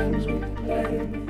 times we play.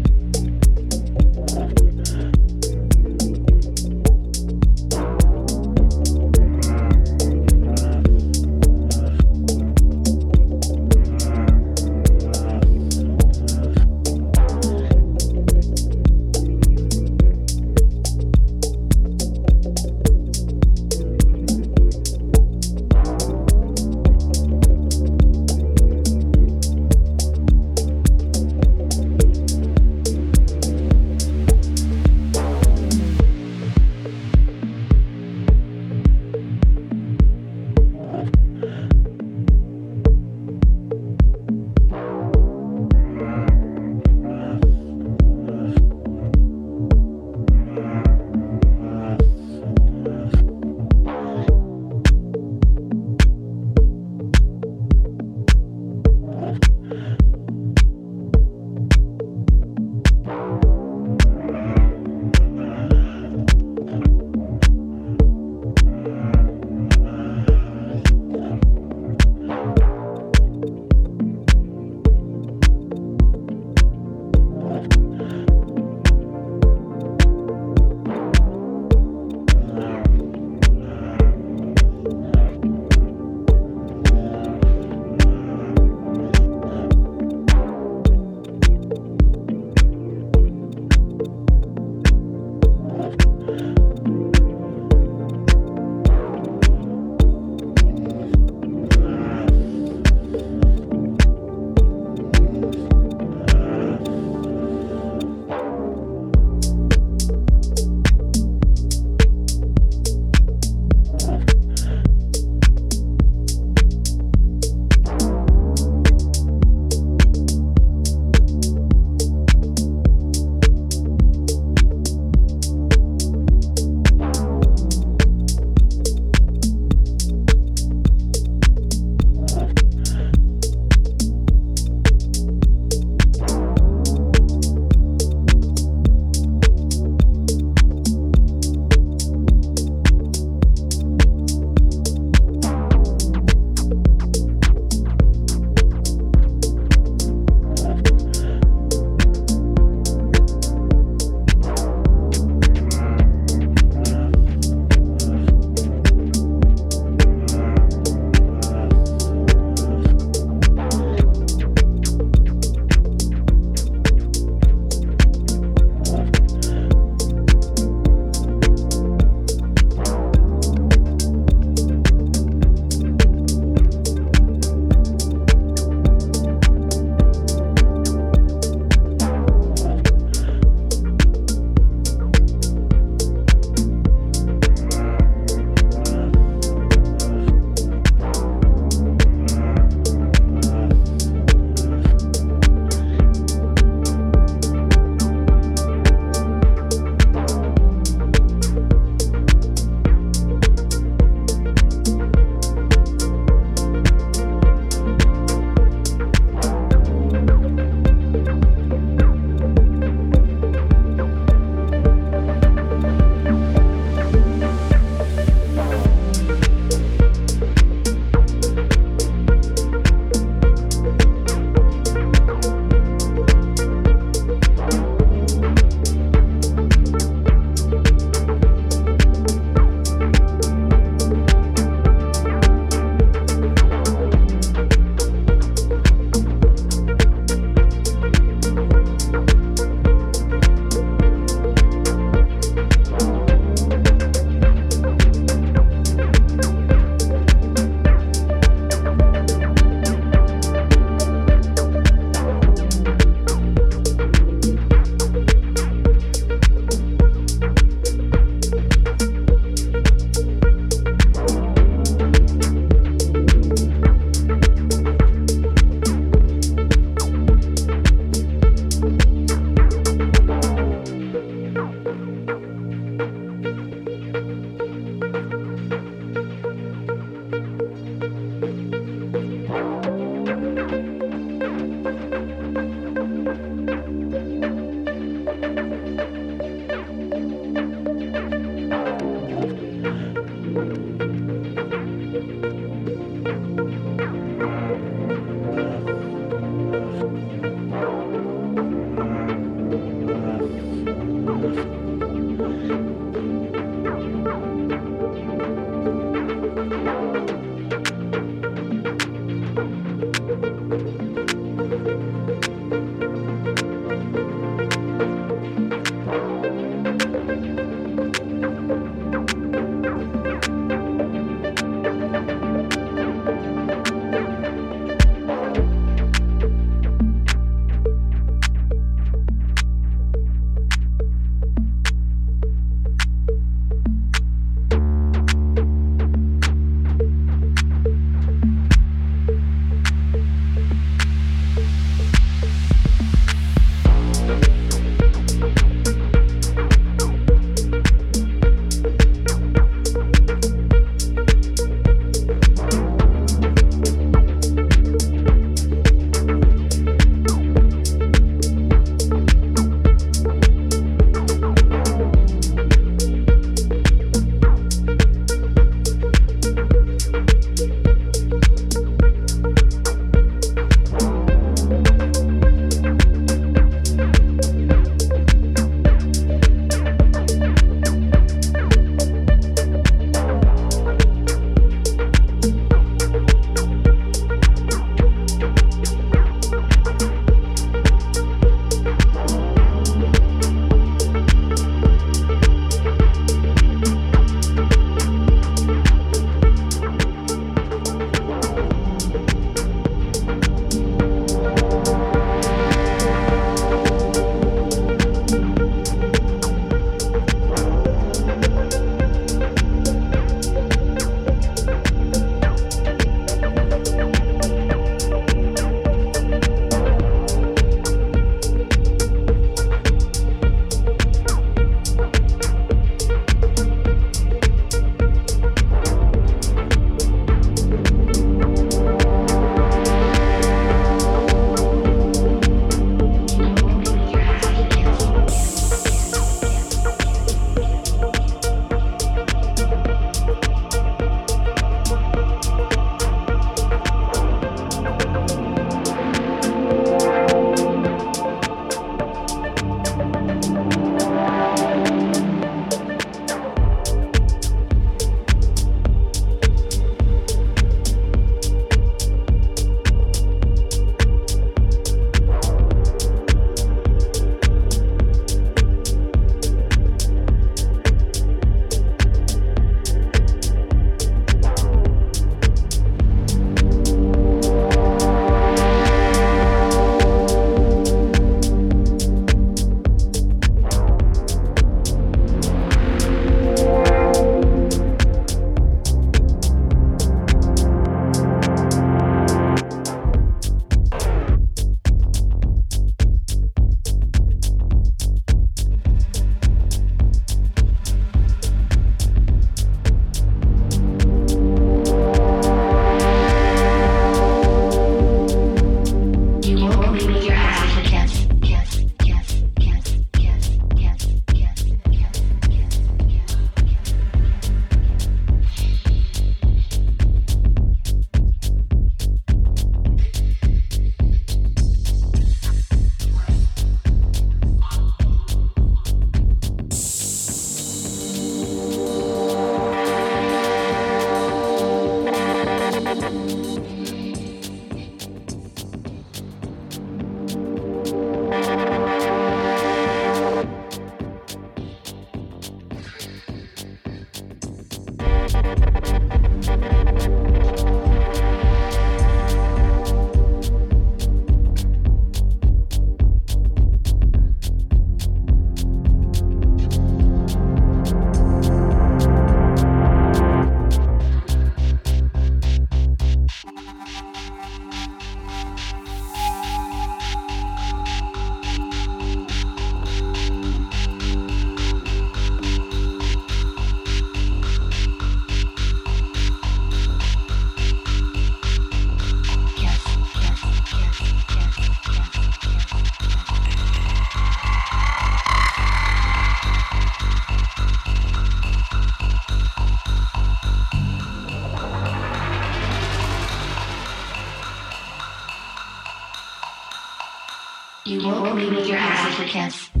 You won't leave your ass